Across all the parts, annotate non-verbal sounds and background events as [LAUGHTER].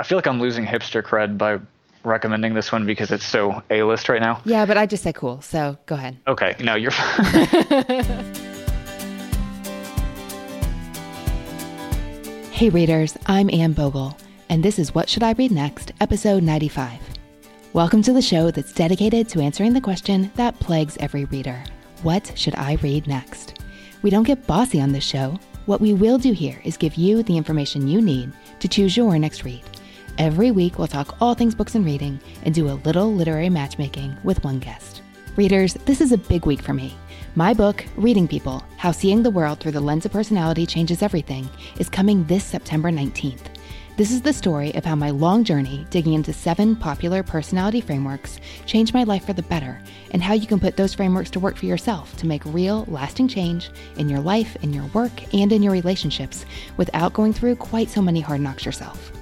I feel like I'm losing hipster cred by recommending this one because it's so A list right now. Yeah, but I just say cool, so go ahead. Okay, no, you're fine. [LAUGHS] hey, readers, I'm Anne Bogel, and this is What Should I Read Next, episode 95. Welcome to the show that's dedicated to answering the question that plagues every reader What should I read next? We don't get bossy on this show. What we will do here is give you the information you need to choose your next read. Every week, we'll talk all things books and reading and do a little literary matchmaking with one guest. Readers, this is a big week for me. My book, Reading People How Seeing the World Through the Lens of Personality Changes Everything, is coming this September 19th. This is the story of how my long journey digging into seven popular personality frameworks changed my life for the better, and how you can put those frameworks to work for yourself to make real, lasting change in your life, in your work, and in your relationships without going through quite so many hard knocks yourself.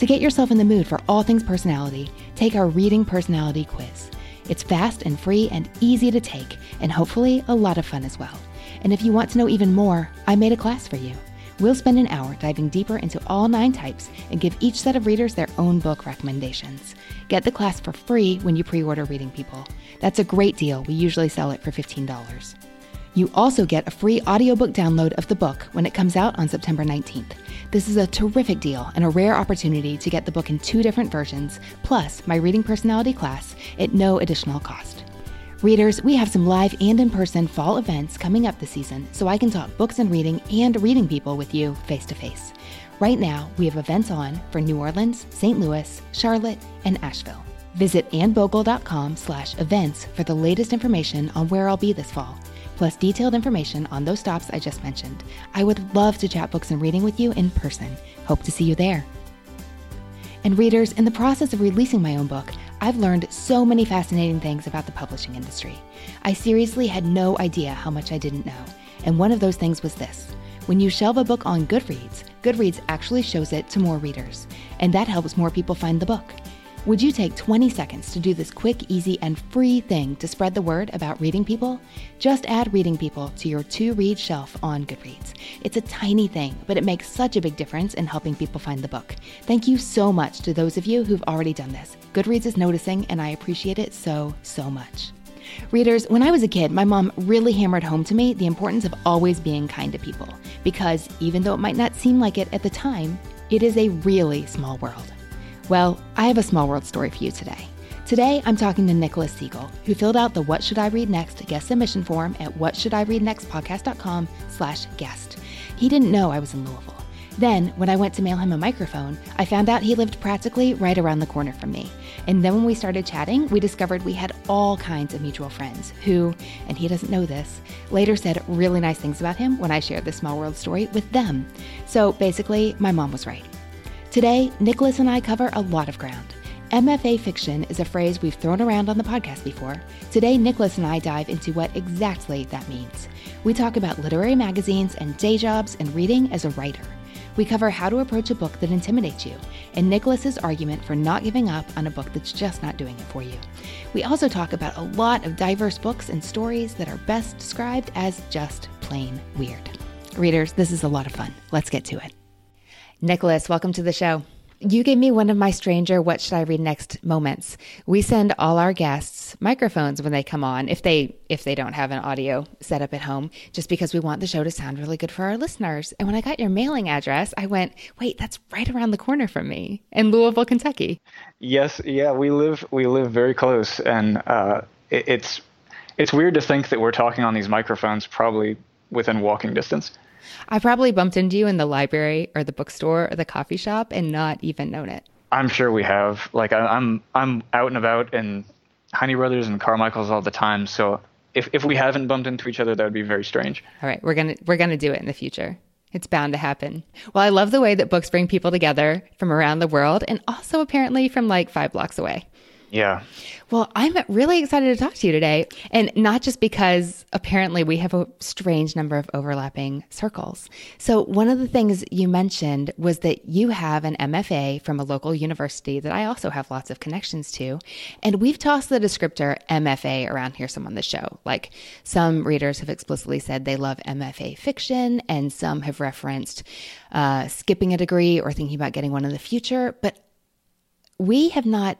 To get yourself in the mood for all things personality, take our Reading Personality Quiz. It's fast and free and easy to take, and hopefully a lot of fun as well. And if you want to know even more, I made a class for you. We'll spend an hour diving deeper into all nine types and give each set of readers their own book recommendations. Get the class for free when you pre order Reading People. That's a great deal. We usually sell it for $15. You also get a free audiobook download of the book when it comes out on September 19th. This is a terrific deal and a rare opportunity to get the book in two different versions, plus my reading personality class at no additional cost. Readers, we have some live and in person fall events coming up this season, so I can talk books and reading and reading people with you face to face. Right now, we have events on for New Orleans, St. Louis, Charlotte, and Asheville. Visit annebogel.com slash events for the latest information on where I'll be this fall plus detailed information on those stops I just mentioned. I would love to chat books and reading with you in person. Hope to see you there. And readers, in the process of releasing my own book, I've learned so many fascinating things about the publishing industry. I seriously had no idea how much I didn't know. And one of those things was this. When you shelve a book on Goodreads, Goodreads actually shows it to more readers, and that helps more people find the book. Would you take 20 seconds to do this quick, easy, and free thing to spread the word about reading people? Just add reading people to your to read shelf on Goodreads. It's a tiny thing, but it makes such a big difference in helping people find the book. Thank you so much to those of you who've already done this. Goodreads is noticing, and I appreciate it so, so much. Readers, when I was a kid, my mom really hammered home to me the importance of always being kind to people, because even though it might not seem like it at the time, it is a really small world. Well, I have a small world story for you today. Today, I'm talking to Nicholas Siegel, who filled out the What Should I Read Next guest submission form at whatshouldireadnextpodcast.com slash guest. He didn't know I was in Louisville. Then, when I went to mail him a microphone, I found out he lived practically right around the corner from me. And then when we started chatting, we discovered we had all kinds of mutual friends who, and he doesn't know this, later said really nice things about him when I shared the small world story with them. So basically, my mom was right. Today, Nicholas and I cover a lot of ground. MFA fiction is a phrase we've thrown around on the podcast before. Today, Nicholas and I dive into what exactly that means. We talk about literary magazines and day jobs and reading as a writer. We cover how to approach a book that intimidates you, and Nicholas's argument for not giving up on a book that's just not doing it for you. We also talk about a lot of diverse books and stories that are best described as just plain weird. Readers, this is a lot of fun. Let's get to it. Nicholas, welcome to the show. You gave me one of my stranger what should I read next moments. We send all our guests microphones when they come on if they if they don't have an audio set up at home just because we want the show to sound really good for our listeners. And when I got your mailing address, I went, "Wait, that's right around the corner from me in Louisville, Kentucky." Yes, yeah, we live we live very close and uh, it, it's it's weird to think that we're talking on these microphones probably within walking distance. I probably bumped into you in the library or the bookstore or the coffee shop and not even known it. I'm sure we have. Like I, I'm I'm out and about in Heine Brothers and Carmichael's all the time. So if if we haven't bumped into each other, that would be very strange. All right, we're gonna we're gonna do it in the future. It's bound to happen. Well, I love the way that books bring people together from around the world and also apparently from like five blocks away. Yeah. Well, I'm really excited to talk to you today. And not just because apparently we have a strange number of overlapping circles. So, one of the things you mentioned was that you have an MFA from a local university that I also have lots of connections to. And we've tossed the descriptor MFA around here some on the show. Like some readers have explicitly said they love MFA fiction, and some have referenced uh, skipping a degree or thinking about getting one in the future. But we have not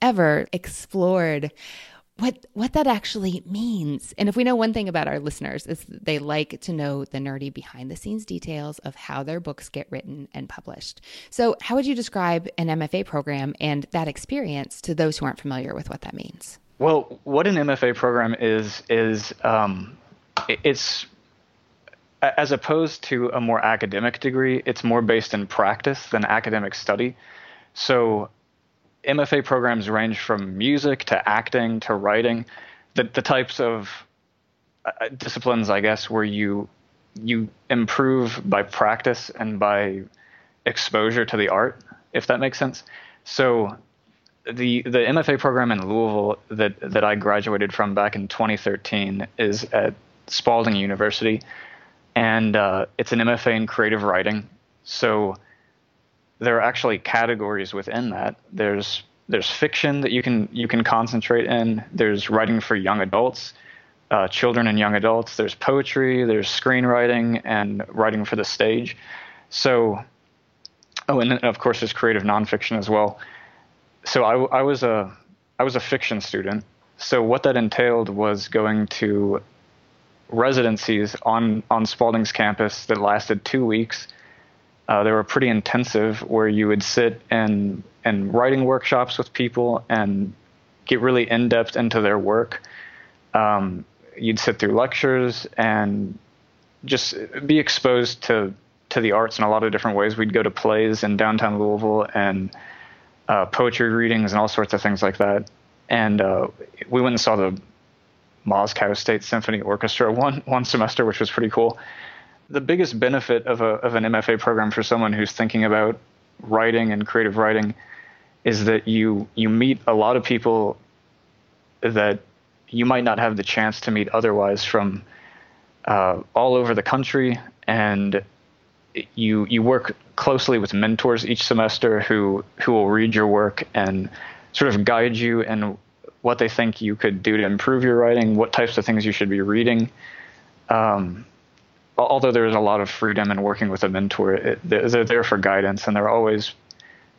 ever explored what what that actually means. And if we know one thing about our listeners is they like to know the nerdy behind the scenes details of how their books get written and published. So, how would you describe an MFA program and that experience to those who aren't familiar with what that means? Well, what an MFA program is is um, it's as opposed to a more academic degree, it's more based in practice than academic study. So MFA programs range from music to acting to writing, the, the types of uh, disciplines, I guess, where you you improve by practice and by exposure to the art, if that makes sense. So the the MFA program in Louisville that that I graduated from back in 2013 is at Spalding University, and uh, it's an MFA in creative writing. So there are actually categories within that. There's there's fiction that you can you can concentrate in. There's writing for young adults, uh, children and young adults. There's poetry. There's screenwriting and writing for the stage. So, oh, and then of course there's creative nonfiction as well. So I, I was a I was a fiction student. So what that entailed was going to residencies on on Spalding's campus that lasted two weeks uh, they were pretty intensive, where you would sit and and writing workshops with people and get really in depth into their work. Um, you'd sit through lectures and just be exposed to to the arts in a lot of different ways. We'd go to plays in downtown Louisville and uh, poetry readings and all sorts of things like that. And uh, we went and saw the Moscow State Symphony Orchestra [LAUGHS] one one semester, which was pretty cool the biggest benefit of a of an MFA program for someone who's thinking about writing and creative writing is that you you meet a lot of people that you might not have the chance to meet otherwise from uh, all over the country, and you you work closely with mentors each semester who who will read your work and sort of guide you in what they think you could do to improve your writing, what types of things you should be reading. Um, although there's a lot of freedom in working with a mentor, it, they're there for guidance, and they're always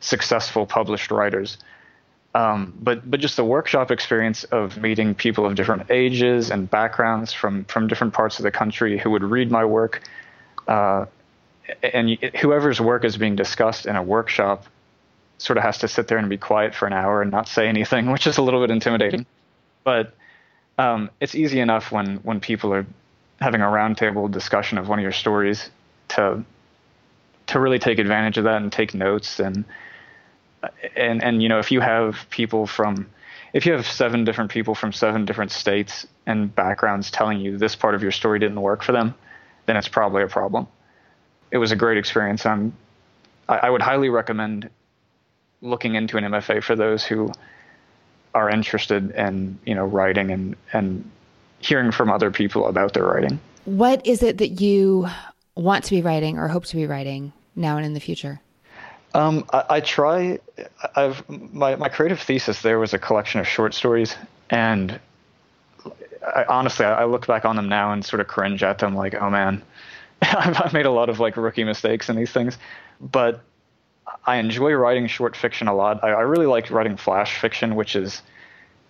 successful published writers. Um, but but just the workshop experience of meeting people of different ages and backgrounds from from different parts of the country who would read my work, uh, and whoever's work is being discussed in a workshop, sort of has to sit there and be quiet for an hour and not say anything, [LAUGHS] which is a little bit intimidating. But um, it's easy enough when when people are having a roundtable discussion of one of your stories to to really take advantage of that and take notes and and and you know if you have people from if you have seven different people from seven different states and backgrounds telling you this part of your story didn't work for them, then it's probably a problem. It was a great experience. I'm, I, I would highly recommend looking into an MFA for those who are interested in you know writing and and hearing from other people about their writing. What is it that you want to be writing or hope to be writing now and in the future? Um, I, I, try. I've my my creative thesis there was a collection of short stories, and I, honestly, I, I look back on them now and sort of cringe at them, like, oh man, [LAUGHS] I've made a lot of like rookie mistakes in these things, but I enjoy writing short fiction a lot. I, I really like writing flash fiction, which is,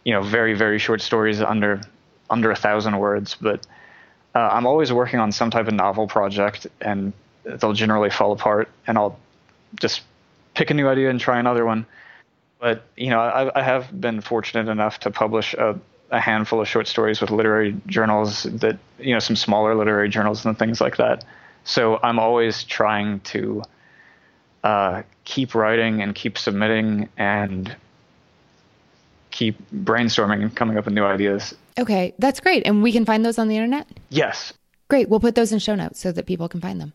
you know, very very short stories under under a thousand words, but uh, I'm always working on some type of novel project, and they'll generally fall apart, and I'll just pick a new idea and try another one. But you know, I, I have been fortunate enough to publish a, a, handful of short stories with literary journals that you know some smaller literary journals and things like that. So I'm always trying to uh, keep writing and keep submitting and keep brainstorming and coming up with new ideas. Okay, that's great. And we can find those on the internet? Yes. Great. We'll put those in show notes so that people can find them.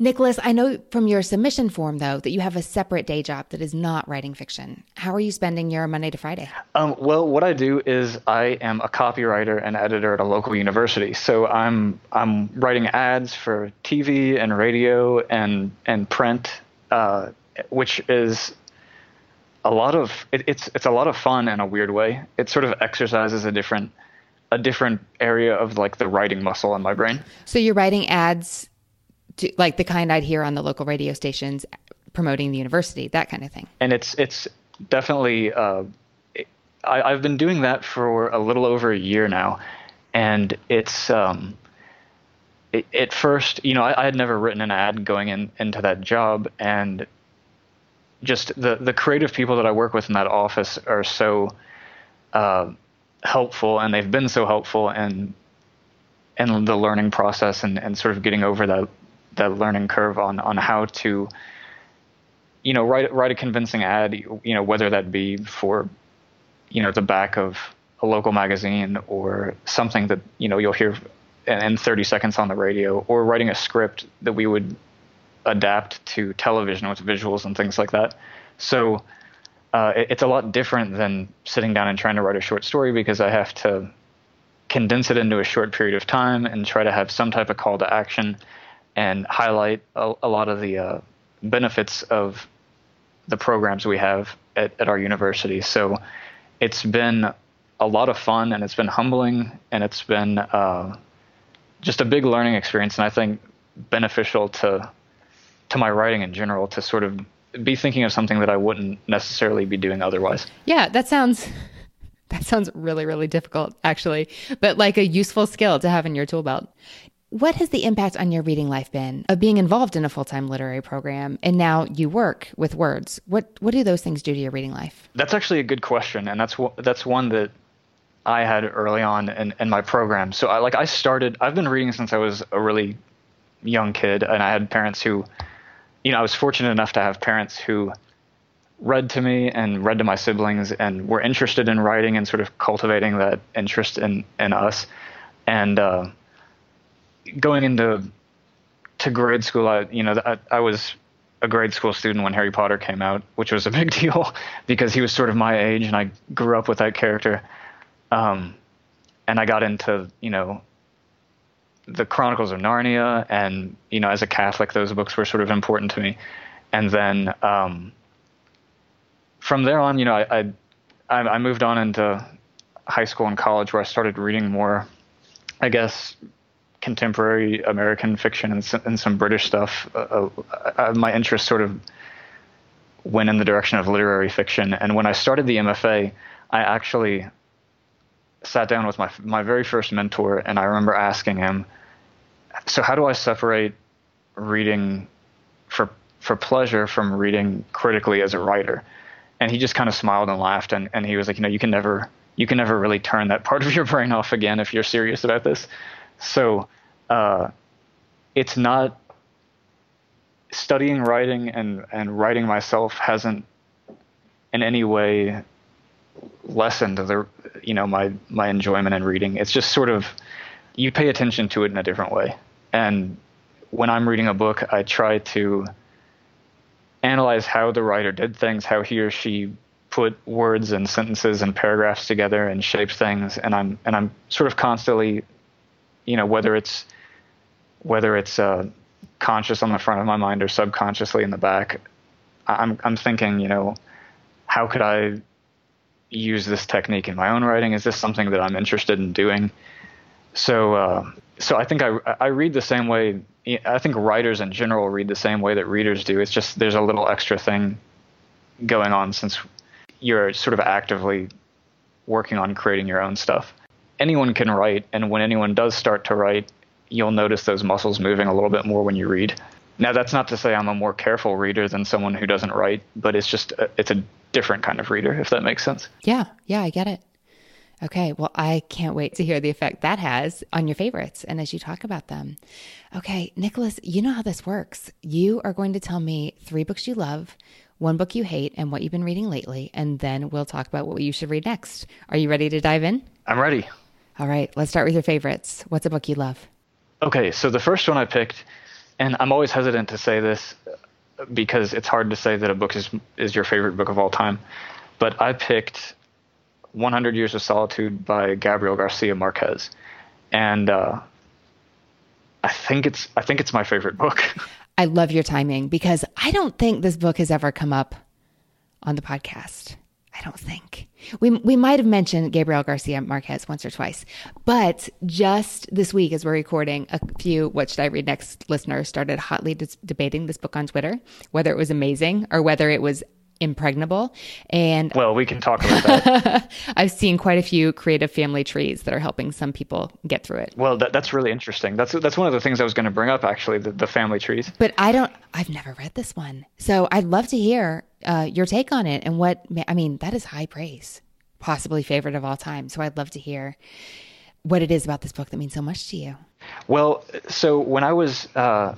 Nicholas, I know from your submission form, though, that you have a separate day job that is not writing fiction. How are you spending your Monday to Friday? Um, well, what I do is I am a copywriter and editor at a local university. So I'm I'm writing ads for TV and radio and and print, uh, which is a lot of it, it's it's a lot of fun in a weird way. It sort of exercises a different a different area of like the writing muscle in my brain. So you're writing ads to, like the kind I'd hear on the local radio stations promoting the university, that kind of thing. And it's it's definitely. Uh, I, I've been doing that for a little over a year now, and it's um, it, at first, you know, I, I, had never written an ad going in into that job, and just the the creative people that I work with in that office are so uh, helpful, and they've been so helpful in in the learning process and, and sort of getting over that that learning curve on on how to you know write write a convincing ad you know whether that be for you know the back of a local magazine or something that you know you'll hear in 30 seconds on the radio or writing a script that we would adapt to television with visuals and things like that so uh, it, it's a lot different than sitting down and trying to write a short story because I have to condense it into a short period of time and try to have some type of call to action and highlight a, a lot of the uh, benefits of the programs we have at, at our university. So it's been a lot of fun and it's been humbling and it's been uh, just a big learning experience and I think beneficial to to my writing in general to sort of be thinking of something that I wouldn't necessarily be doing otherwise. Yeah, that sounds [LAUGHS] that sounds really really difficult actually, but like a useful skill to have in your tool belt. What has the impact on your reading life been of being involved in a full-time literary program and now you work with words? What what do those things do to your reading life? That's actually a good question and that's that's one that I had early on in, in my program. So I like I started I've been reading since I was a really young kid and I had parents who you know, I was fortunate enough to have parents who read to me and read to my siblings and were interested in writing and sort of cultivating that interest in in us. And uh, going into to grade school, I you know I, I, was a grade school student when Harry Potter came out, which was a [LAUGHS] big deal because he was sort of my age and I grew up with that character. Um, and I got into you know the Chronicles of Narnia, and you know, as a Catholic, those books were sort of important to me. And then um, from there on, you know, I, I I moved on into high school and college where I started reading more, I guess, contemporary American fiction and some, and some British stuff. Uh, uh, my interest sort of went in the direction of literary fiction. And when I started the MFA, I actually sat down with my my very first mentor, and I remember asking him, so how do I separate reading for for pleasure from reading critically as a writer? And he just kind of smiled and laughed, and, and he was like, you know, you can never you can never really turn that part of your brain off again if you're serious about this. So uh, it's not studying writing and and writing myself hasn't in any way lessened the you know my my enjoyment in reading. It's just sort of you pay attention to it in a different way. And when I'm reading a book, I try to analyze how the writer did things, how he or she put words and sentences and paragraphs together and shaped things, and I'm and I'm sort of constantly, you know, whether it's whether it's uh, conscious on the front of my mind or subconsciously in the back, I'm I'm thinking, you know, how could I use this technique in my own writing? Is this something that I'm interested in doing? So uh, so I think I I read the same way. I think writers in general read the same way that readers do. It's just there's a little extra thing going on since you're sort of actively working on creating your own stuff. Anyone can write, and when anyone does start to write, you'll notice those muscles moving a little bit more when you read. Now, that's not to say I'm a more careful reader than someone who doesn't write, but it's just a, it's a different kind of reader, if that makes sense. Yeah, yeah, I get it. Okay, well, I can't wait to hear the effect that has on your favorites and as you talk about them. Okay, Nicholas, you know how this works. You are going to tell me three books you love, one book you hate, and what you've been reading lately, and then we'll talk about what you should read next. Are you ready to dive in? I'm ready. All right, let's start with your favorites. What's a book you love? Okay, so the first one I picked, and I'm always hesitant to say this because it's hard to say that a book is is your favorite book of all time, but I picked 100 Years of Solitude by Gabriel Garcia Marquez, and uh, I think it's I think it's my favorite book. [LAUGHS] I love your timing because I don't think this book has ever come up on the podcast. I don't think. We we might have mentioned Gabriel Garcia Marquez once or twice, but just this week, as we're recording, a few "What Should I Read Next" listeners started hotly dis- debating this book on Twitter, whether it was amazing or whether it was impregnable. And well, we can talk about that. [LAUGHS] I've seen quite a few creative family trees that are helping some people get through it. Well, that, that's really interesting. That's that's one of the things I was going to bring up actually, the, the family trees. But I don't. I've never read this one, so I'd love to hear uh, your take on it and what. I mean, that is high praise, possibly favorite of all time. So I'd love to hear what it is about this book that means so much to you. Well, so when I was, uh,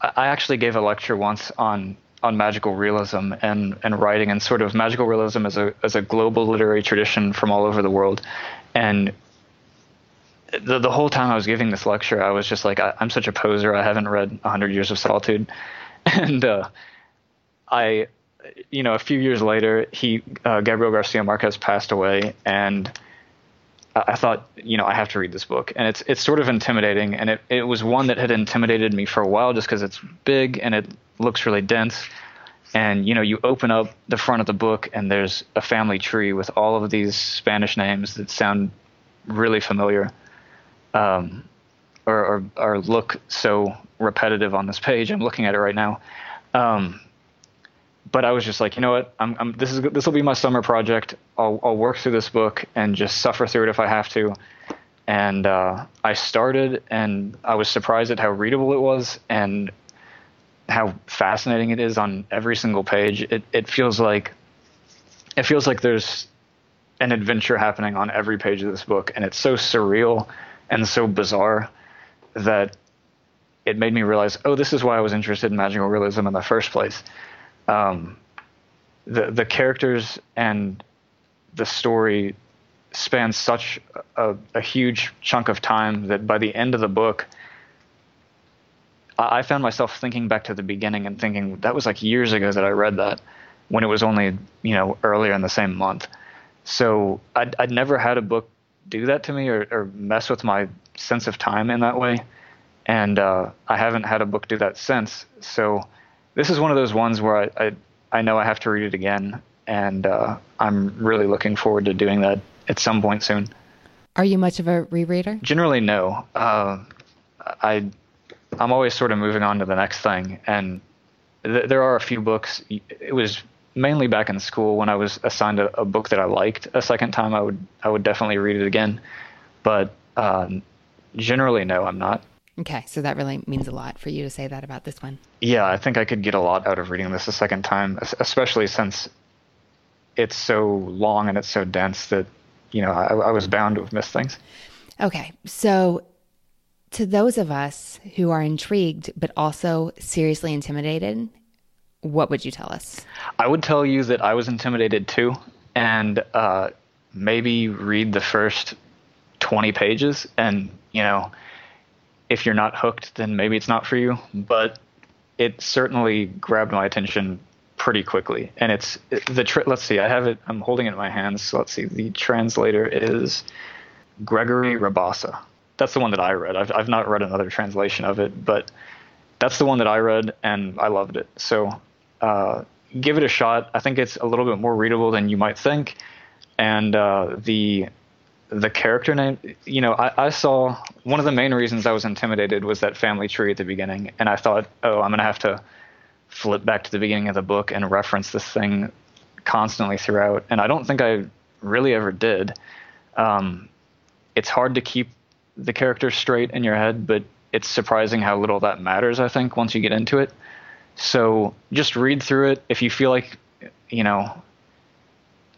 I actually gave a lecture once on on magical realism and, and writing and sort of magical realism as a as a global literary tradition from all over the world. And the the whole time I was giving this lecture, I was just like, I, am such a poser. I haven't read Hundred Years of Solitude, [LAUGHS] and uh, I, you know, a few years later, he uh, Gabriel Garcia Marquez passed away, and I thought, you know, I have to read this book, and it's it's sort of intimidating, and it it was one that had intimidated me for a while just because it's big and it looks really dense, and you know, you open up the front of the book and there's a family tree with all of these Spanish names that sound really familiar, um, or, or or look so repetitive on this page. I'm looking at it right now. Um, but I was just like, you know what? I'm, I'm this is this will be my summer project. I'll I'll work through this book and just suffer through it if I have to. And uh, I started, and I was surprised at how readable it was and how fascinating it is on every single page. It it feels like it feels like there's an adventure happening on every page of this book, and it's so surreal and so bizarre that it made me realize, oh, this is why I was interested in magical realism in the first place um, the the characters and the story spans such a, a, huge chunk of time that by the end of the book, I, I found myself thinking back to the beginning and thinking that was like years ago that I read that when it was only you know earlier in the same month. So I'd, I'd never had a book do that to me or, or mess with my sense of time in that way, and uh, I haven't had a book do that since. So this is one of those ones where I, I, I know I have to read it again, and uh, I'm really looking forward to doing that at some point soon. Are you much of a rereader? Generally, no. Uh, I I'm always sort of moving on to the next thing, and th- there are a few books. It was mainly back in school when I was assigned a, a, book that I liked a second time. I would I would definitely read it again, but uh, generally, no, I'm not. Okay, so that really means a lot for you to say that about this one. Yeah, I think I could get a lot out of reading this a second time, especially since it's so long and it's so dense that, you know, I, I was bound to have missed things. Okay, so to those of us who are intrigued but also seriously intimidated, what would you tell us? I would tell you that I was intimidated too, and uh, maybe read the first 20 pages and, you know, if you're not hooked, then maybe it's not for you. But it certainly grabbed my attention pretty quickly. And it's the tri- let's see, I have it. I'm holding it in my hands. So let's see. The translator is Gregory Rabassa. That's the one that I read. I've I've not read another translation of it, but that's the one that I read, and I loved it. So uh, give it a shot. I think it's a little bit more readable than you might think, and uh, the the character name, you know, I, I, saw one of the main reasons I was intimidated was that family tree at the beginning, and I thought, oh, I'm gonna have to flip back to the beginning of the book and reference this thing constantly throughout, and I don't think I really ever did. Um, it's hard to keep the characters straight in your head, but it's surprising how little that matters. I think once you get into it, so just read through it. If you feel like, you know,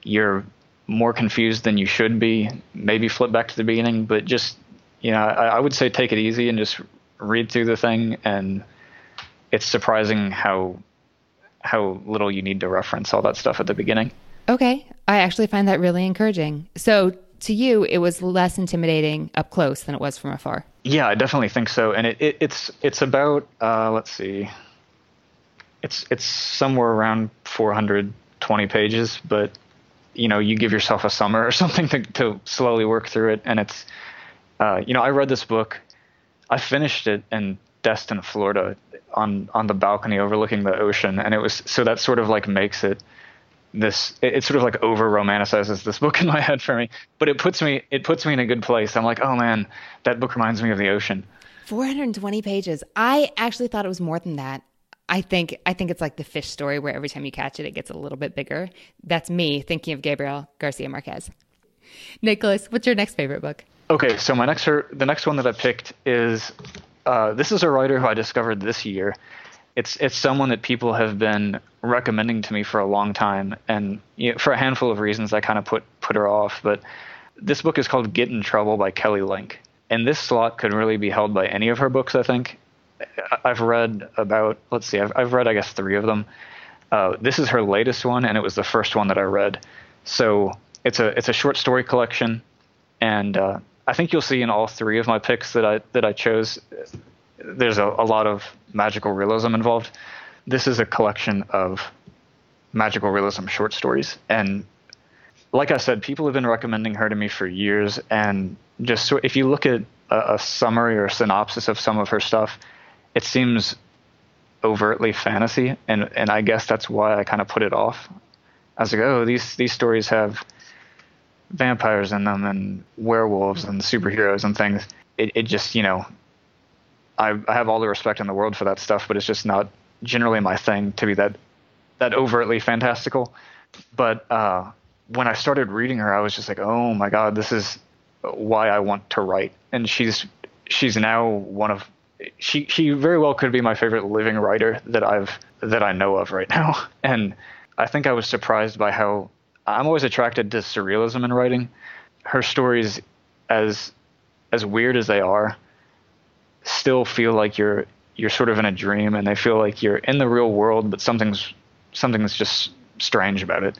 you're more confused than you should be, maybe flip back to the beginning. But just, you know, I, I would say take it easy and just read through the thing. And it's surprising how how little you need to reference all that stuff at the beginning. Okay. I actually find that really encouraging. So to you, it was less intimidating up close than it was from afar. Yeah, I definitely think so. And it, it, it's it's about uh, let's see, it's it's somewhere around 420 pages, but you know you give yourself a summer or [LAUGHS] something to, to slowly work through it and it's uh, you know i read this book i finished it in destin florida on on the balcony overlooking the ocean and it was so that sort of like makes it this it, it sort of like over romanticizes this book in my head for me but it puts me it puts me in a good place i'm like oh man that book reminds me of the ocean 420 pages i actually thought it was more than that I think I think it's like the fish story where every time you catch it, it gets a little bit bigger. That's me thinking of Gabriel Garcia Marquez. Nicholas, what's your next favorite book? Okay, so my next the next one that I picked is uh, this is a writer who I discovered this year. It's it's someone that people have been recommending to me for a long time, and you know, for a handful of reasons, I kind of put put her off. But this book is called Get in Trouble by Kelly Link, and this slot could really be held by any of her books. I think I've read about let's see, I've I've read I guess three of them. Uh, this is her latest one, and it was the first one that I read. So it's a it's a short story collection, and uh, I think you'll see in all three of my picks that I that I chose. There's a, a lot of magical realism involved. This is a collection of magical realism short stories, and like I said, people have been recommending her to me for years. And just so, if you look at a, a summary or a synopsis of some of her stuff, it seems overtly fantasy, and and I guess that's why I kind of put it off. I was like, oh, these these stories have vampires in them and werewolves and superheroes and things. It it just you know, I I have all the respect in the world for that stuff, but it's just not generally my thing to be that that overtly fantastical. But uh, when I started reading her, I was just like, oh my god, this is why I want to write. And she's she's now one of she she very well could be my favorite living writer that I've that I know of right [LAUGHS] now. And I think I was surprised by how I'm always attracted to surrealism in writing. Her stories, as as weird as they are, still feel like you're you're sort of in a dream, and they feel like you're in the real world, but something's something's just strange about it.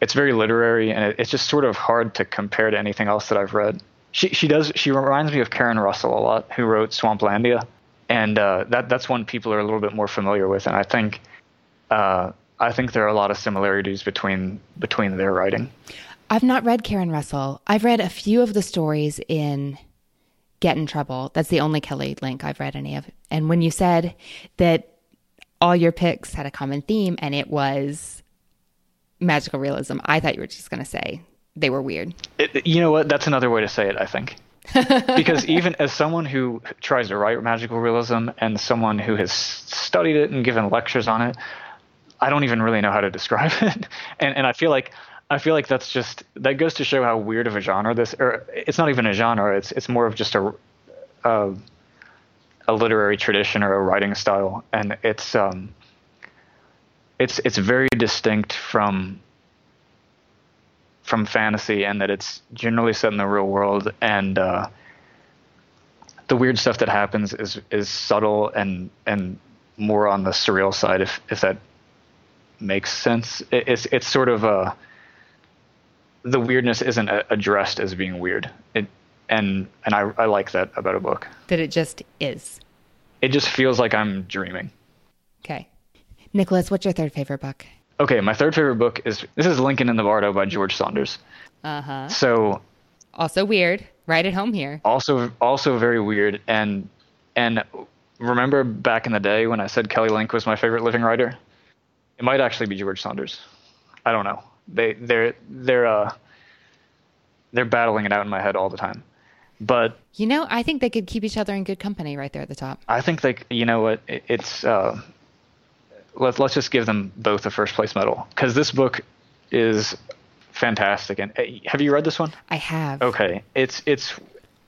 It's very literary, and it, it's just sort of hard to compare to anything else that I've read. She she does she reminds me of Karen Russell a lot, who wrote Swamplandia, and uh, that that's one people are a little bit more familiar with, and I think. Uh, I think there are a lot of similarities between between their writing. I've not read Karen Russell. I've read a few of the stories in Get in Trouble. That's the only Kelly Link I've read any of. And when you said that all your picks had a common theme and it was magical realism, I thought you were just going to say they were weird. It, you know what? That's another way to say it, I think. [LAUGHS] because even as someone who tries to write magical realism and someone who has studied it and given lectures on it, I don't even really know how to describe [LAUGHS] it, and and I feel like I feel like that's just that goes to show how weird of a genre this or it's not even a genre. It's it's more of just a a, a literary tradition or a writing style, and it's um it's it's very distinct from from fantasy and that it's generally set in the real world and uh, the weird stuff that happens is is subtle and and more on the surreal side if if that makes sense. It's it's sort of a the weirdness isn't addressed as being weird. It and and I I like that about a book. That it just is. It just feels like I'm dreaming. Okay. Nicholas, what's your third favorite book? Okay, my third favorite book is this is Lincoln in the Bardo by George Saunders. Uh-huh. So also weird. Right at home here. Also also very weird and and remember back in the day when I said Kelly Link was my favorite living writer? It might actually be George Saunders. I don't know. They they're they're uh they're battling it out in my head all the time. But you know, I think they could keep each other in good company right there at the top. I think they you know what it, it's uh let's let's just give them both a first place medal cuz this book is fantastic and have you read this one? I have. Okay. It's it's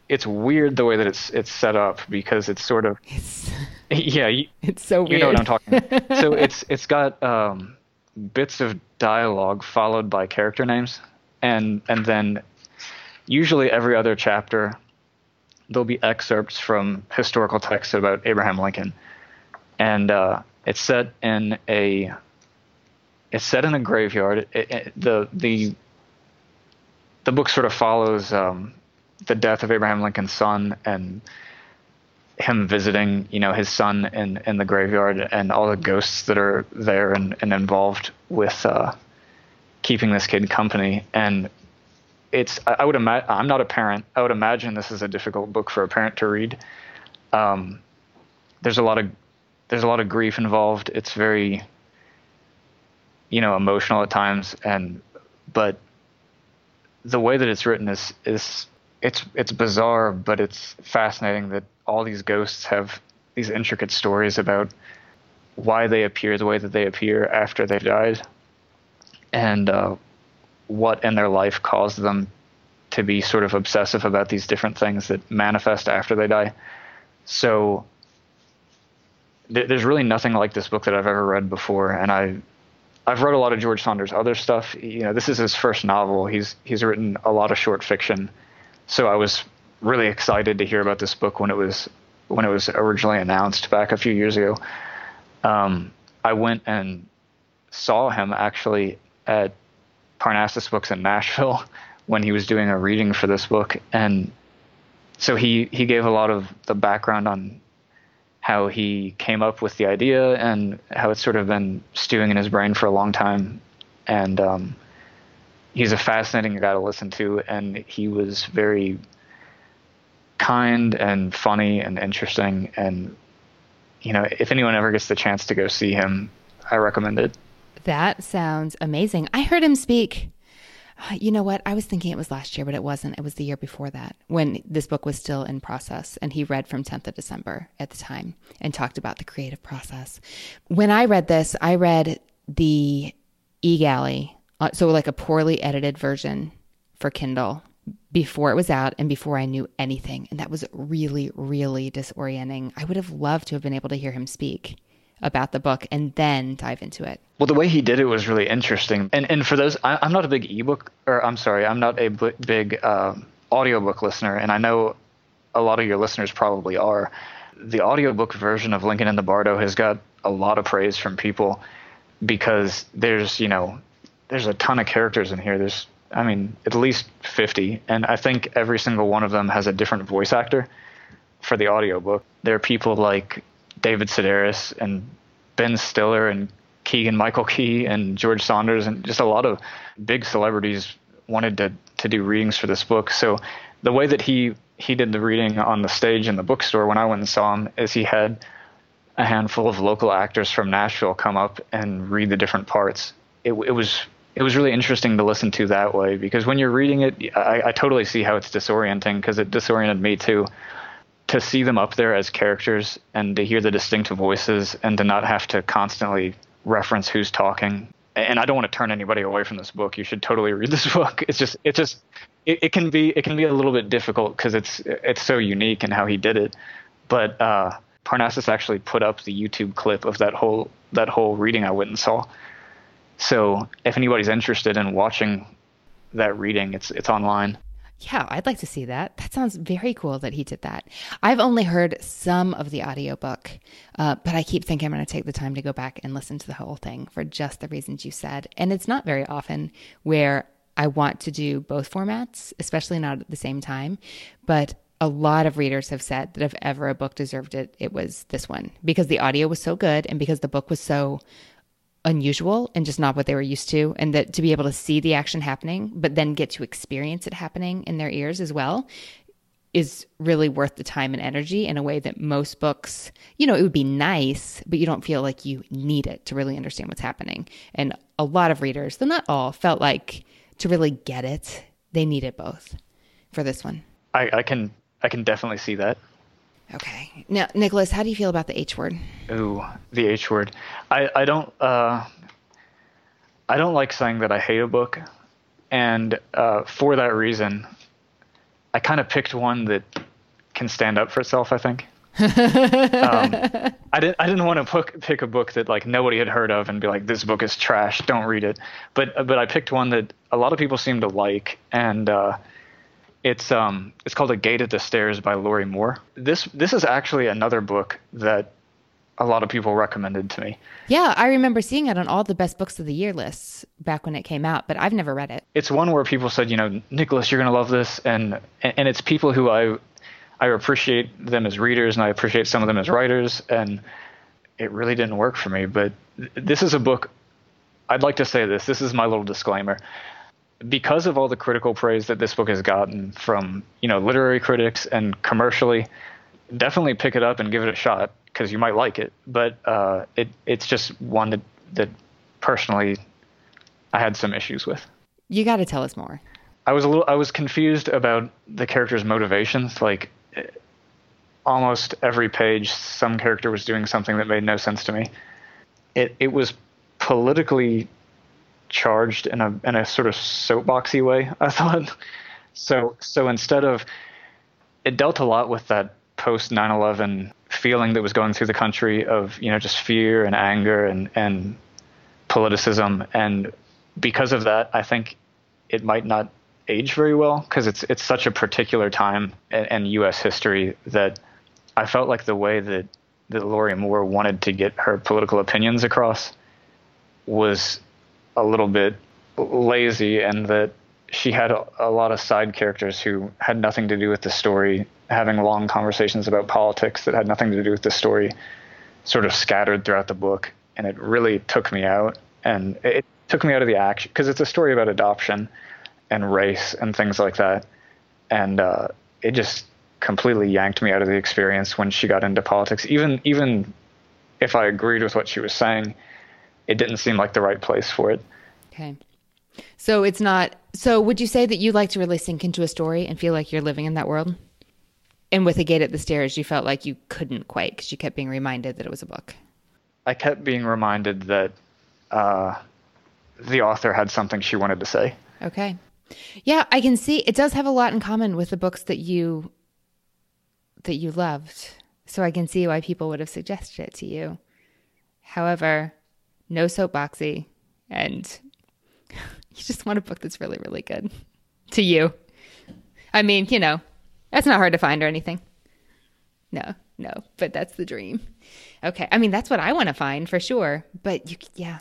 it's weird the way that it's it's set up because it's sort of it's [LAUGHS] yeah, you, it's so weird. You know what I'm talking about. so [LAUGHS] it's it's got um, bits of dialogue followed by character names, and and then usually every other chapter there'll be excerpts from historical texts about Abraham Lincoln, and uh, it's set in a it's set in a graveyard. It, it, the the the book sort of follows um, the death of Abraham Lincoln's son and him visiting, you know, his son in, in the graveyard and all the ghosts that are there and, and involved with uh, keeping this kid company. And it's, I would imagine, I'm not a parent. I would imagine this is a difficult book for a parent to read. Um, there's a lot of, there's a lot of grief involved. It's very, you know, emotional at times. And, but the way that it's written is, is, it's, it's bizarre, but it's fascinating that all these ghosts have these intricate stories about why they appear the way that they appear after they've died, and uh, what in their life caused them to be sort of obsessive about these different things that manifest after they die. So th- there's really nothing like this book that I've ever read before, and I I've read a lot of George Saunders' other stuff. You know, this is his first novel. He's he's written a lot of short fiction, so I was really excited to hear about this book when it was when it was originally announced back a few years ago. Um, I went and saw him actually at Parnassus Books in Nashville [LAUGHS] when he was doing a reading for this book, and so he he gave a lot of the background on how he came up with the idea and how it's sort of been stewing in his brain for a long time. And um, he's a fascinating guy to listen to, and he was very kind and funny and interesting. And you know, if anyone ever gets the chance to go see him, I recommend it. That sounds amazing. I heard him speak you know what? I was thinking it was last year, but it wasn't. It was the year before that when this book was still in process. And he read from 10th of December at the time and talked about the creative process. When I read this, I read the eGalley, uh, so like a poorly edited version for Kindle before it was out and before I knew anything. And that was really, really disorienting. I would have loved to have been able to hear him speak about the book and then dive into it. Well, the way he did it was really interesting. And and for those, I, am not a big ebook, or I'm sorry, I'm not a b- big uh, audiobook listener, and I know a lot of your listeners probably are. The audiobook version of Lincoln in the Bardo has got a lot of praise from people because there's, you know, there's a ton of characters in here. There's, I mean, at least 50, and I think every single one of them has a different voice actor for the audiobook. There are people like David Sedaris and Ben Stiller and Keegan Michael Key and George Saunders and just a lot of big celebrities wanted to to do readings for this book. So the way that he he did the reading on the stage in the bookstore when I went and saw him is he had a handful of local actors from Nashville come up and read the different parts. It, it was it was really interesting to listen to that way because when you're reading it, I, I totally see how it's disorienting because it disoriented me too to see them up there as characters and to hear the distinct voices and to not have to constantly reference who's talking. And I don't want to turn anybody away from this book. You should totally read this [LAUGHS] book. It's just it's just it, it can be it can be a little bit difficult because it's it's so unique in how he did it. But uh, Parnassus actually put up the YouTube clip of that whole that whole reading I went and saw. So if anybody's interested in watching that reading, it's it's online. Yeah, I'd like to see that. That sounds very cool that he did that. I've only heard some of the audiobook, uh, but I keep thinking I'm going to take the time to go back and listen to the whole thing for just the reasons you said. And it's not very often where I want to do both formats, especially not at the same time. But a lot of readers have said that if ever a book deserved it, it was this one because the audio was so good and because the book was so unusual and just not what they were used to and that to be able to see the action happening but then get to experience it happening in their ears as well is really worth the time and energy in a way that most books you know it would be nice but you don't feel like you need it to really understand what's happening. And a lot of readers though not all felt like to really get it they needed both for this one. I, I can i can definitely see that Okay. Now, Nicholas, how do you feel about the H word? Ooh, the H word. I, I don't uh, I don't like saying that I hate a book, and uh, for that reason, I kind of picked one that can stand up for itself. I think. [LAUGHS] um, I didn't. I didn't want to pick, pick a book that like nobody had heard of and be like, "This book is trash. Don't read it." But but I picked one that a lot of people seem to like, and uh, it's um it's called A Gate at the Stairs by Lorrie Moore. This this is actually another book that a lot of people recommended to me. Yeah, I remember seeing it on all the best books of the year lists back when it came out, but I've never read it. It's one where people said, you know, Nicholas, you're going to love this and and it's people who I I appreciate them as readers and I appreciate some of them as writers and it really didn't work for me, but this is a book I'd like to say this. This is my little disclaimer because of all the critical praise that this book has gotten from you know literary critics and commercially, definitely pick it up and give it a shot because you might like it. But uh, it it's just one that that personally I had some issues with. You got to tell us more. I was a little I was confused about the character's motivations. Like almost every page, some character was doing something that made no sense to me. it it was politically charged in a in a sort of soapboxy way. [LAUGHS] I thought so. So instead of it dealt a lot with that post 9/11 feeling that was going through the country of you know just fear and anger and and politicism and because of that I think it might not age very well because it's it's such a particular time in, in U.S. history that I felt like the way that that Lorrie Moore wanted to get her political opinions across was a little bit lazy and that she had a, a, lot of side characters who had nothing to do with the story having long conversations about politics that had nothing to do with the story sort of scattered throughout the book. And it really took me out. And it took me out of the action because it's a story about adoption and race and things like that. And uh, it just completely yanked me out of the experience when she got into politics. Even even if i agreed with what she was saying it didn't seem like the right place for it okay so it's not so would you say that you like to really sink into a story and feel like you're living in that world and with a gate at the stairs, you felt like you couldn't quite because you kept being reminded that it was a book. I kept being reminded that uh, the author had something she wanted to say. Okay. Yeah, I can see it does have a lot in common with the books that you that you loved. So I can see why people would have suggested it to you. However, no soapboxy and [LAUGHS] you just want a book that's really really good [LAUGHS] to you. I mean, you know, that's not hard to find or anything. No, no, but that's the dream. Okay. I mean, that's what I want to find for sure. But you, yeah,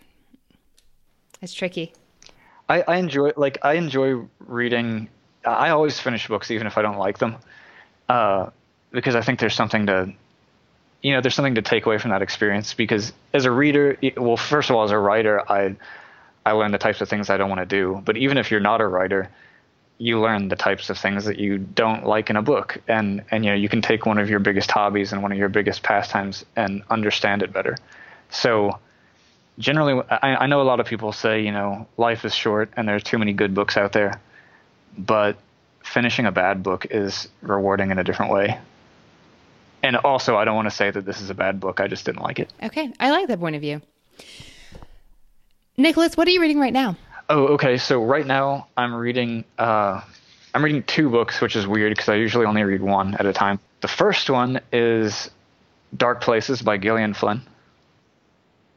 it's tricky. I, I enjoy, like, I enjoy reading. I always finish books even if I don't like them, uh, because I think there's something to, you know, there's something to take away from that experience. Because as a reader, well, first of all, as a writer, I, I learn the types of things I don't want to do. But even if you're not a writer, you learn the types of things that you don't like in a book and and you know you can take one of your biggest hobbies and one of your biggest pastimes and understand it better so generally I, I know a lot of people say you know life is short and there's too many good books out there but finishing a bad book is rewarding in a different way and also i don't want to say that this is a bad book i just didn't like it okay i like that point of view nicholas what are you reading right now Oh, okay. So right now I'm reading uh, I'm reading two books, which is weird because I usually only read one at a time. The first one is Dark Places by Gillian Flynn.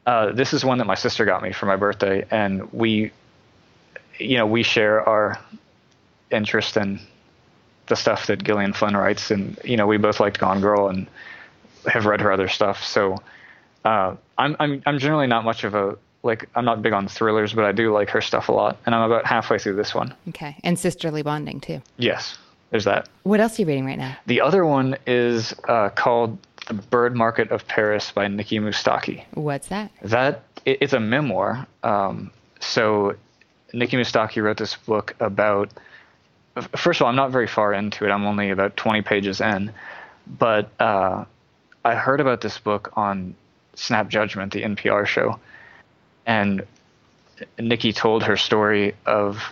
Uh, this is one that my sister got me for my birthday, and we, you know, we share our interest in the stuff that Gillian Flynn writes, and you know, we both liked Gone Girl and have read her other stuff. So uh, I'm I'm I'm generally not much of a like I'm not big on thrillers, but I do like her stuff a lot, and I'm about halfway through this one. Okay, and sisterly bonding too. Yes, there's that. What else are you reading right now? The other one is uh, called The Bird Market of Paris by Nikki Moustaki. What's that? That it, it's a memoir. Um, so Nikki Moustaki wrote this book about. First of all, I'm not very far into it. I'm only about 20 pages in, but uh, I heard about this book on Snap Judgment, the NPR show and Nikki told her story of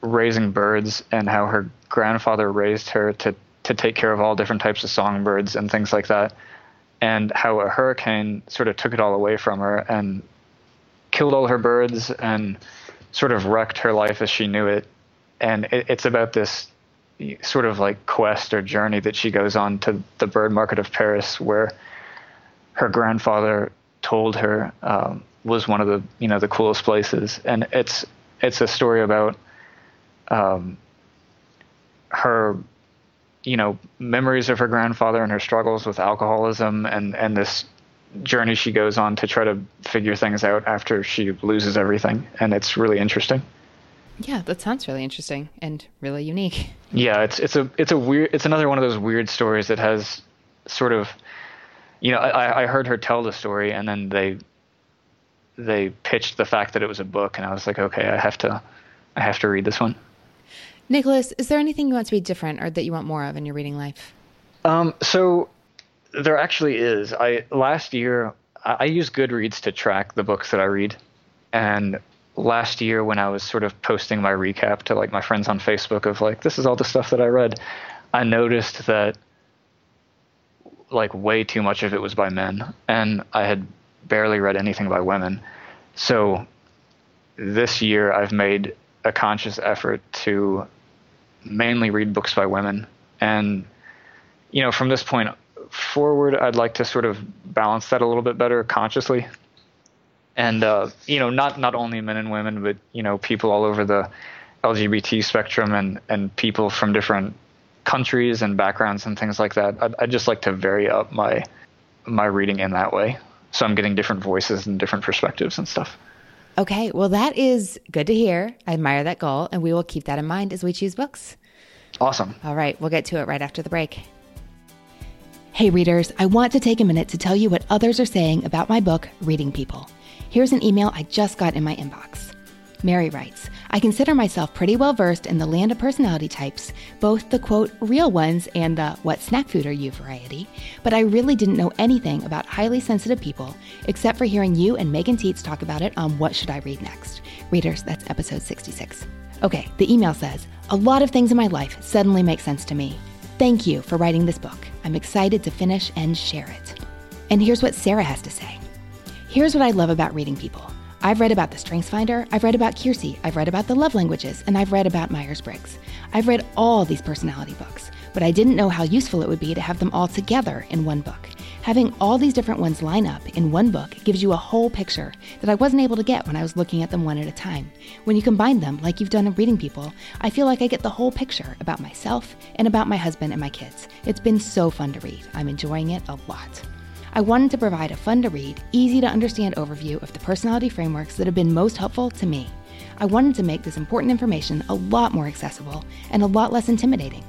raising birds and how her grandfather raised her to to take care of all different types of songbirds and things like that, and how a hurricane sort of took it all away from her and killed all her birds and sort of wrecked her life as she knew it. And it, it's about this sort of like quest or journey that she goes on to the bird market of Paris, where her grandfather told her um, was one of the you know the coolest places, and it's it's a story about um, her you know memories of her grandfather and her struggles with alcoholism and and this journey she goes on to try to figure things out after she loses everything. And it's really interesting yeah that sounds really interesting and really unique yeah it's it's a it's a weird it's another one of those weird stories that has sort of you know i i heard her tell the story and then they they pitched the fact that it was a book, and I was like, okay, I have to, I have to read this one. Nicholas, is there anything you want to be different or that you want more of in your reading life? Um, so there actually is. I last year I, I use Goodreads to track the books that I read, and last year when I was sort of posting my recap to like my friends on Facebook of like this is all the stuff that I read, I noticed that like way too much of it was by men, and I had barely read anything by women. So this year I've made a conscious effort to mainly read books by women. And, you know, from this point forward, I'd like to sort of balance that a little bit better consciously. And, uh, you know, not, not only men and women, but, you know, people all over the LGBT spectrum and, and people from different countries and backgrounds and things like that. I'd, I'd just like to vary up my, my reading in that way. So I'm getting different voices and different perspectives and stuff. Okay, well, that is good to hear. I admire that goal, and we will keep that in mind as we choose books. Awesome. All right, we'll get to it right after the break. Hey, readers, I want to take a minute to tell you what others are saying about my book, Reading People. Here's an email I just got in my inbox. Mary writes, I consider myself pretty well versed in the land of personality types, both the quote real ones and the what snack food are you variety, but I really didn't know anything about highly sensitive people except for hearing you and Megan Tietz talk about it on What Should I Read Next? Readers, that's episode 66. Okay, the email says, A lot of things in my life suddenly make sense to me. Thank you for writing this book. I'm excited to finish and share it. And here's what Sarah has to say. Here's what I love about reading people. I've read about the Strengths Finder, I've read about Keirsey, I've read about the love languages, and I've read about Myers Briggs. I've read all these personality books, but I didn't know how useful it would be to have them all together in one book. Having all these different ones line up in one book gives you a whole picture that I wasn't able to get when I was looking at them one at a time. When you combine them, like you've done in Reading People, I feel like I get the whole picture about myself and about my husband and my kids. It's been so fun to read. I'm enjoying it a lot. I wanted to provide a fun to read, easy to understand overview of the personality frameworks that have been most helpful to me. I wanted to make this important information a lot more accessible and a lot less intimidating.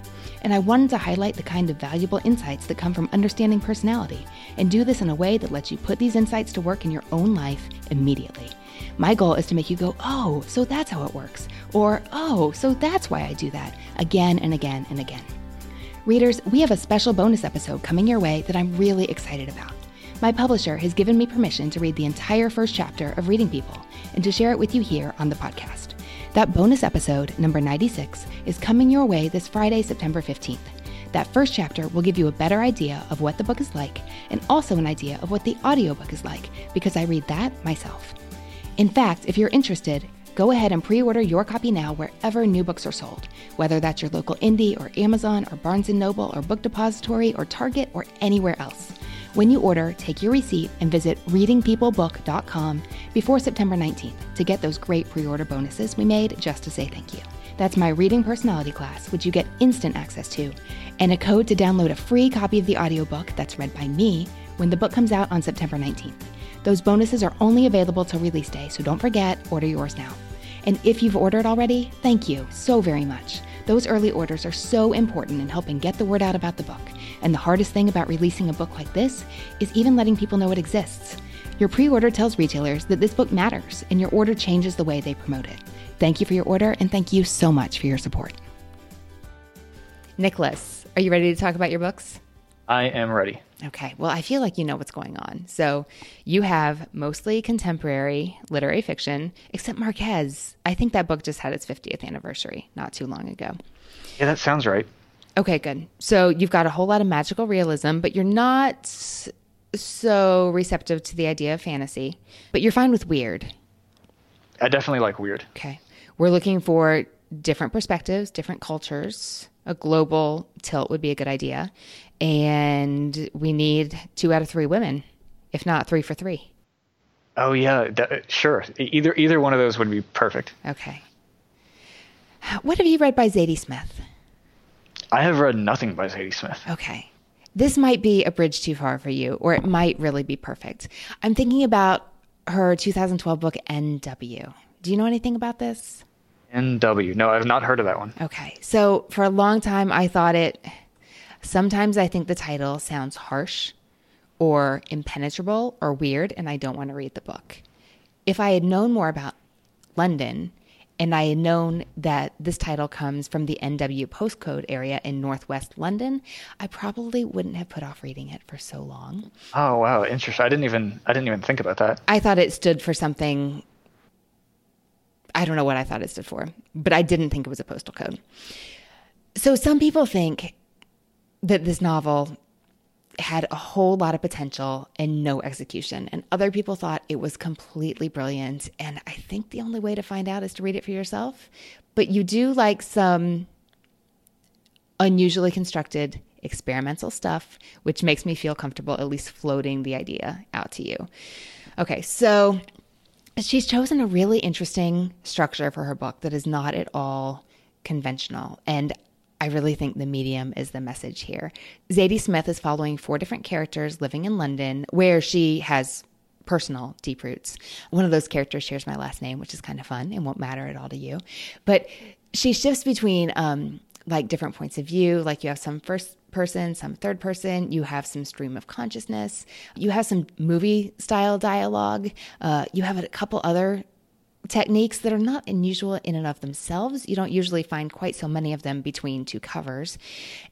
And I wanted to highlight the kind of valuable insights that come from understanding personality and do this in a way that lets you put these insights to work in your own life immediately. My goal is to make you go, oh, so that's how it works, or oh, so that's why I do that, again and again and again. Readers, we have a special bonus episode coming your way that I'm really excited about. My publisher has given me permission to read the entire first chapter of Reading People and to share it with you here on the podcast. That bonus episode, number 96, is coming your way this Friday, September 15th. That first chapter will give you a better idea of what the book is like and also an idea of what the audiobook is like because I read that myself. In fact, if you're interested, Go ahead and pre-order your copy now wherever new books are sold, whether that's your local indie or Amazon or Barnes & Noble or Book Depository or Target or anywhere else. When you order, take your receipt and visit readingpeoplebook.com before September 19th to get those great pre-order bonuses we made just to say thank you. That's my reading personality class, which you get instant access to, and a code to download a free copy of the audiobook that's read by me when the book comes out on September 19th. Those bonuses are only available till release day, so don't forget, order yours now. And if you've ordered already, thank you so very much. Those early orders are so important in helping get the word out about the book. And the hardest thing about releasing a book like this is even letting people know it exists. Your pre order tells retailers that this book matters, and your order changes the way they promote it. Thank you for your order, and thank you so much for your support. Nicholas, are you ready to talk about your books? I am ready. Okay. Well, I feel like you know what's going on. So you have mostly contemporary literary fiction, except Marquez. I think that book just had its 50th anniversary not too long ago. Yeah, that sounds right. Okay, good. So you've got a whole lot of magical realism, but you're not so receptive to the idea of fantasy, but you're fine with weird. I definitely like weird. Okay. We're looking for different perspectives, different cultures. A global tilt would be a good idea and we need two out of three women, if not three for three. Oh yeah, that, sure. Either either one of those would be perfect. Okay. What have you read by Zadie Smith? I have read nothing by Zadie Smith. Okay. This might be a bridge too far for you, or it might really be perfect. I'm thinking about her 2012 book NW. Do you know anything about this? NW. No, I've not heard of that one. Okay. So for a long time, I thought it Sometimes I think the title sounds harsh or impenetrable or weird, and I don't want to read the book. If I had known more about London and I had known that this title comes from the NW postcode area in northwest London, I probably wouldn't have put off reading it for so long. Oh wow, interesting. I didn't even I didn't even think about that. I thought it stood for something I don't know what I thought it stood for, but I didn't think it was a postal code. So some people think that this novel had a whole lot of potential and no execution. And other people thought it was completely brilliant. And I think the only way to find out is to read it for yourself. But you do like some unusually constructed experimental stuff, which makes me feel comfortable at least floating the idea out to you. Okay, so she's chosen a really interesting structure for her book that is not at all conventional. And I really think the medium is the message here. Zadie Smith is following four different characters living in London where she has personal deep roots. One of those characters shares my last name, which is kind of fun and won't matter at all to you. But she shifts between um, like different points of view. Like you have some first person, some third person. You have some stream of consciousness. You have some movie style dialogue. Uh, you have a couple other techniques that are not unusual in and of themselves. You don't usually find quite so many of them between two covers.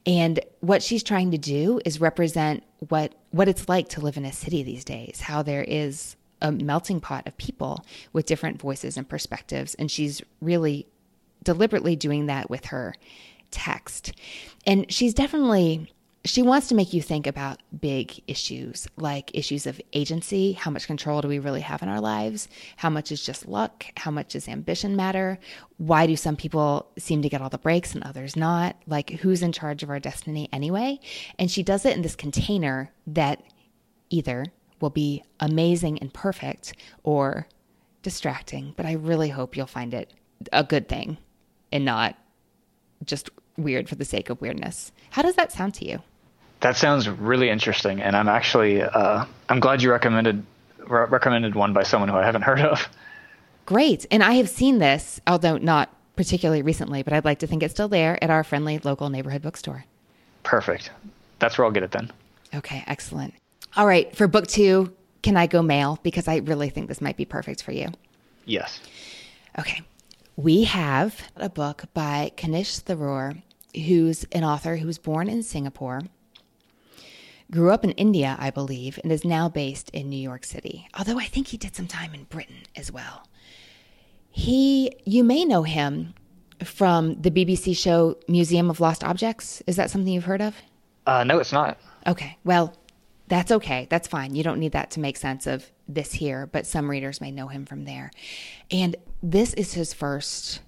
And what she's trying to do is represent what what it's like to live in a city these days, how there is a melting pot of people with different voices and perspectives and she's really deliberately doing that with her text. And she's definitely she wants to make you think about big issues like issues of agency. How much control do we really have in our lives? How much is just luck? How much does ambition matter? Why do some people seem to get all the breaks and others not? Like, who's in charge of our destiny anyway? And she does it in this container that either will be amazing and perfect or distracting. But I really hope you'll find it a good thing and not just weird for the sake of weirdness. How does that sound to you? That sounds really interesting, and I'm actually uh, I'm glad you recommended re- recommended one by someone who I haven't heard of. Great, and I have seen this, although not particularly recently, but I'd like to think it's still there at our friendly local neighborhood bookstore. Perfect. That's where I'll get it then. Okay, excellent. All right, for book two, can I go male? Because I really think this might be perfect for you. Yes. Okay. We have a book by Kanishk Tharoor, who's an author who was born in Singapore grew up in India, I believe, and is now based in New York City, although I think he did some time in Britain as well. He, you may know him from the BBC show Museum of Lost Objects. Is that something you've heard of? Uh, no, it's not. Okay, well, that's okay. That's fine. You don't need that to make sense of this here, but some readers may know him from there. And this is his first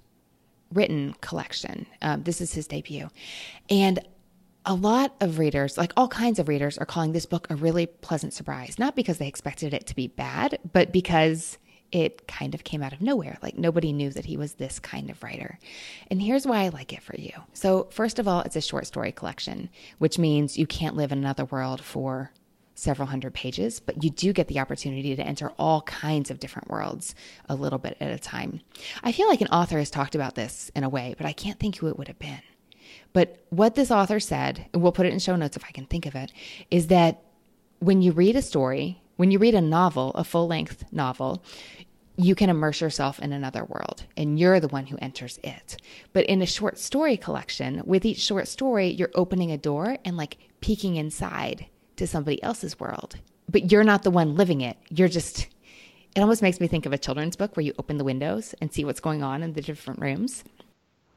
written collection. Um, this is his debut. And a lot of readers, like all kinds of readers, are calling this book a really pleasant surprise. Not because they expected it to be bad, but because it kind of came out of nowhere. Like nobody knew that he was this kind of writer. And here's why I like it for you. So, first of all, it's a short story collection, which means you can't live in another world for several hundred pages, but you do get the opportunity to enter all kinds of different worlds a little bit at a time. I feel like an author has talked about this in a way, but I can't think who it would have been. But what this author said, and we'll put it in show notes if I can think of it, is that when you read a story, when you read a novel, a full length novel, you can immerse yourself in another world and you're the one who enters it. But in a short story collection, with each short story, you're opening a door and like peeking inside to somebody else's world. But you're not the one living it. You're just, it almost makes me think of a children's book where you open the windows and see what's going on in the different rooms.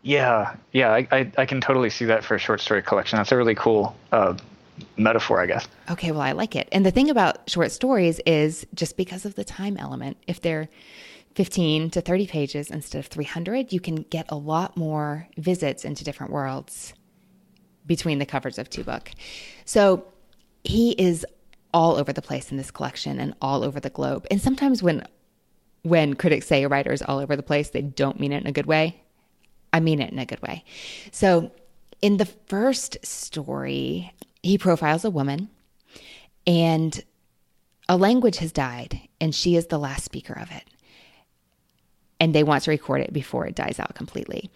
Yeah, yeah, I, I, I, can totally see that for a short story collection. That's a really cool uh, metaphor, I guess. Okay, well, I like it. And the thing about short stories is just because of the time element, if they're 15 to 30 pages instead of 300, you can get a lot more visits into different worlds between the covers of two book. So he is all over the place in this collection and all over the globe. And sometimes when when critics say a writer is all over the place, they don't mean it in a good way. I mean it in a good way. So, in the first story, he profiles a woman, and a language has died, and she is the last speaker of it. And they want to record it before it dies out completely.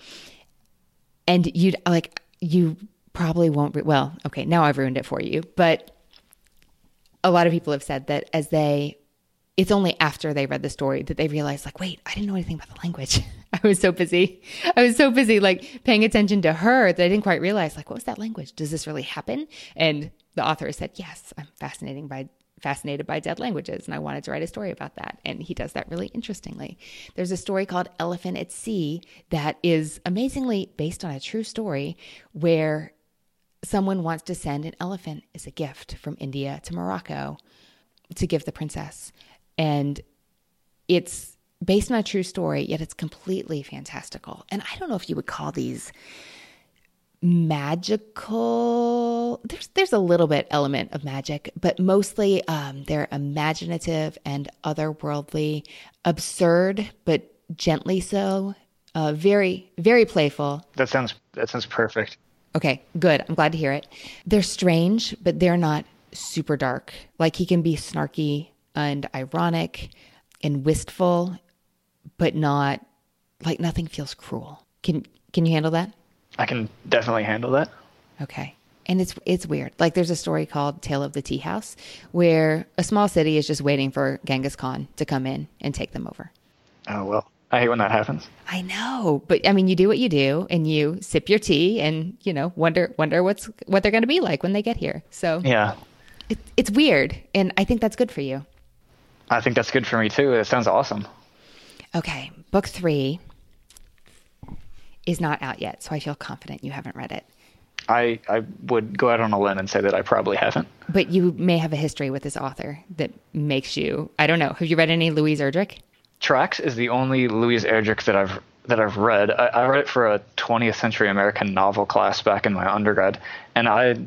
And you like you probably won't. Re- well, okay, now I've ruined it for you. But a lot of people have said that as they it's only after they read the story that they realized like wait i didn't know anything about the language. [LAUGHS] I was so busy. I was so busy like paying attention to her that i didn't quite realize like what was that language? Does this really happen? And the author said yes i'm fascinating by fascinated by dead languages and i wanted to write a story about that. And he does that really interestingly. There's a story called elephant at sea that is amazingly based on a true story where someone wants to send an elephant as a gift from India to Morocco to give the princess. And it's based on a true story, yet it's completely fantastical. And I don't know if you would call these magical there's there's a little bit element of magic but mostly um, they're imaginative and otherworldly absurd but gently so uh, very very playful That sounds that sounds perfect. Okay good i'm glad to hear it they're strange but they're not super dark like he can be snarky and ironic and wistful but not like nothing feels cruel can can you handle that I can definitely handle that. Okay. And it's it's weird. Like there's a story called Tale of the Tea House where a small city is just waiting for Genghis Khan to come in and take them over. Oh well, I hate when that happens. I know, but I mean you do what you do and you sip your tea and, you know, wonder wonder what's what they're going to be like when they get here. So Yeah, it, it's weird and I think that's good for you. I think that's good for me too. It sounds awesome. Okay, book 3 is not out yet, so I feel confident you haven't read it. I I would go out on a limb and say that I probably haven't. But you may have a history with this author that makes you, I don't know. Have you read any Louise Erdrich? Tracks is the only Louise Erdrich that I've that I've read. I, I read it for a 20th century American novel class back in my undergrad, and I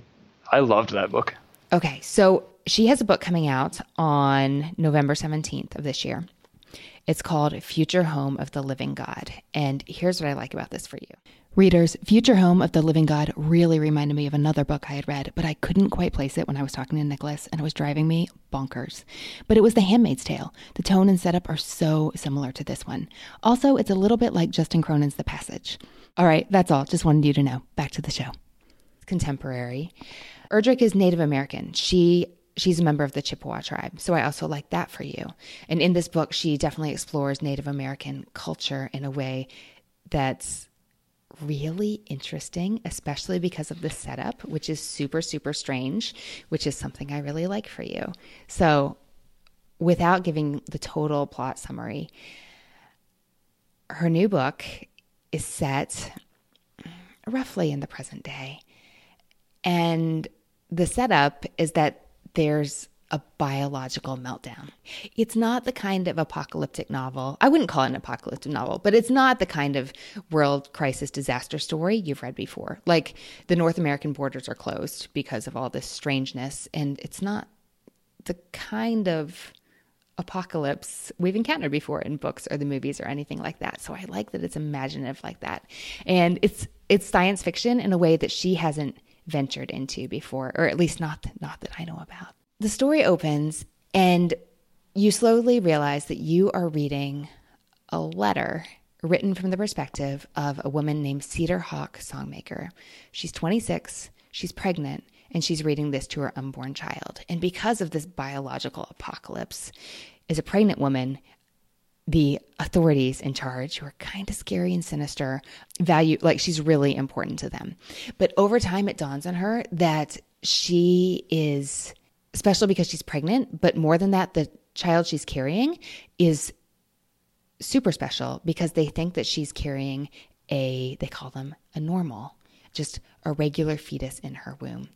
I loved that book. Okay, so she has a book coming out on November 17th of this year. It's called Future Home of the Living God. And here's what I like about this for you. Readers, Future Home of the Living God really reminded me of another book I had read, but I couldn't quite place it when I was talking to Nicholas, and it was driving me bonkers. But it was The Handmaid's Tale. The tone and setup are so similar to this one. Also, it's a little bit like Justin Cronin's The Passage. All right, that's all. Just wanted you to know. Back to the show. Contemporary. Erdrich is Native American. She she's a member of the Chippewa tribe. So I also like that for you. And in this book, she definitely explores Native American culture in a way that's really interesting, especially because of the setup, which is super, super strange, which is something I really like for you. So without giving the total plot summary, her new book is set roughly in the present day. And the setup is that there's a biological meltdown. It's not the kind of apocalyptic novel. I wouldn't call it an apocalyptic novel, but it's not the kind of world crisis disaster story you've read before. Like the North American borders are closed because of all this strangeness, and it's not the kind of apocalypse we've encountered before in books or the movies or anything like that. So I like that it's imaginative like that. And it's it's science fiction in a way that she hasn't ventured into before, or at least not not that I know about. The story opens and you slowly realize that you are reading a letter written from the perspective of a woman named Cedar Hawk Songmaker. She's 26, she's pregnant, and she's reading this to her unborn child. And because of this biological apocalypse, as a pregnant woman, the authorities in charge, who are kind of scary and sinister, value, like she's really important to them. But over time, it dawns on her that she is special because she's pregnant, but more than that, the child she's carrying is super special because they think that she's carrying a, they call them a normal, just a regular fetus in her womb.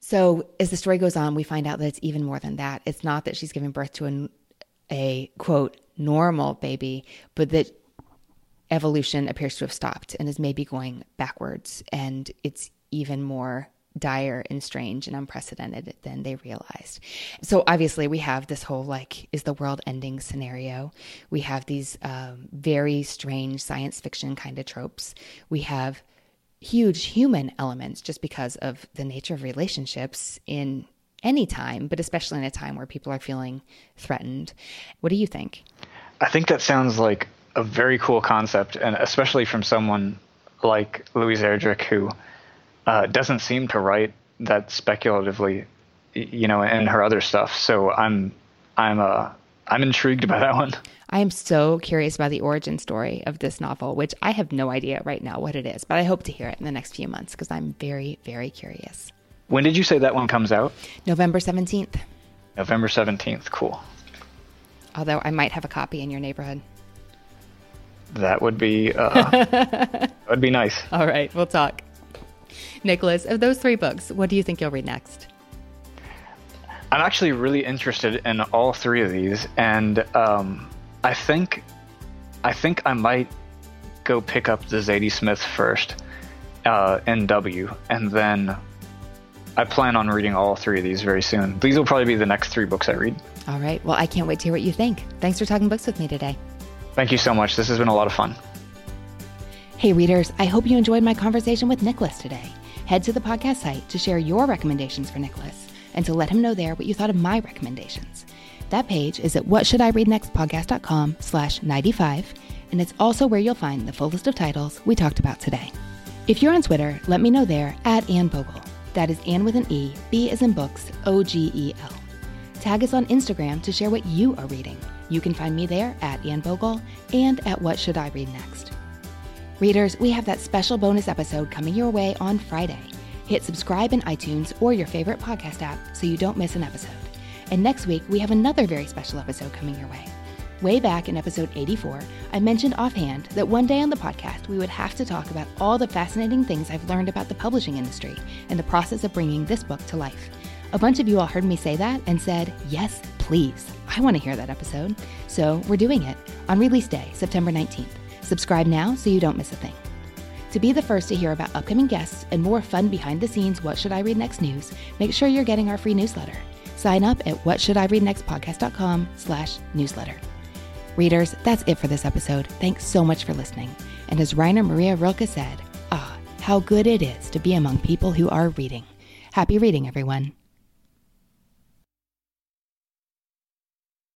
So as the story goes on, we find out that it's even more than that. It's not that she's giving birth to a, a quote, normal baby, but that evolution appears to have stopped and is maybe going backwards. And it's even more dire and strange and unprecedented than they realized. So obviously we have this whole like is the world ending scenario. We have these um, very strange science fiction kind of tropes. We have huge human elements just because of the nature of relationships in any time, but especially in a time where people are feeling threatened. What do you think? I think that sounds like a very cool concept, and especially from someone like Louise Erdrich, who uh, doesn't seem to write that speculatively, you know, in her other stuff. So I'm, I'm, uh, I'm intrigued by that one. I am so curious about the origin story of this novel, which I have no idea right now what it is, but I hope to hear it in the next few months because I'm very, very curious. When did you say that one comes out? November 17th. November 17th. Cool. Although I might have a copy in your neighborhood. That would be uh, [LAUGHS] that would be nice. All right, we'll talk. Nicholas, of those three books, what do you think you'll read next? I'm actually really interested in all three of these, and um, I think I think I might go pick up the Zadie Smith first, uh, NW, and then I plan on reading all three of these very soon. These will probably be the next three books I read. All right. Well, I can't wait to hear what you think. Thanks for talking books with me today. Thank you so much. This has been a lot of fun. Hey, readers, I hope you enjoyed my conversation with Nicholas today. Head to the podcast site to share your recommendations for Nicholas and to let him know there what you thought of my recommendations. That page is at whatshouldireadnextpodcast.com slash 95, and it's also where you'll find the full list of titles we talked about today. If you're on Twitter, let me know there at Anne Bogel. That is Anne with an E, B as in books, O G E L. Tag us on Instagram to share what you are reading. You can find me there at Anne Bogel and at What Should I Read Next. Readers, we have that special bonus episode coming your way on Friday. Hit subscribe in iTunes or your favorite podcast app so you don't miss an episode. And next week, we have another very special episode coming your way. Way back in episode 84, I mentioned offhand that one day on the podcast we would have to talk about all the fascinating things I've learned about the publishing industry and the process of bringing this book to life. A bunch of you all heard me say that and said, Yes, please. I want to hear that episode. So we're doing it on release day, September 19th. Subscribe now so you don't miss a thing. To be the first to hear about upcoming guests and more fun behind the scenes What Should I Read Next news, make sure you're getting our free newsletter. Sign up at whatshouldireadnextpodcast.com slash newsletter. Readers, that's it for this episode. Thanks so much for listening. And as Rainer Maria Rilke said, ah, how good it is to be among people who are reading. Happy reading, everyone.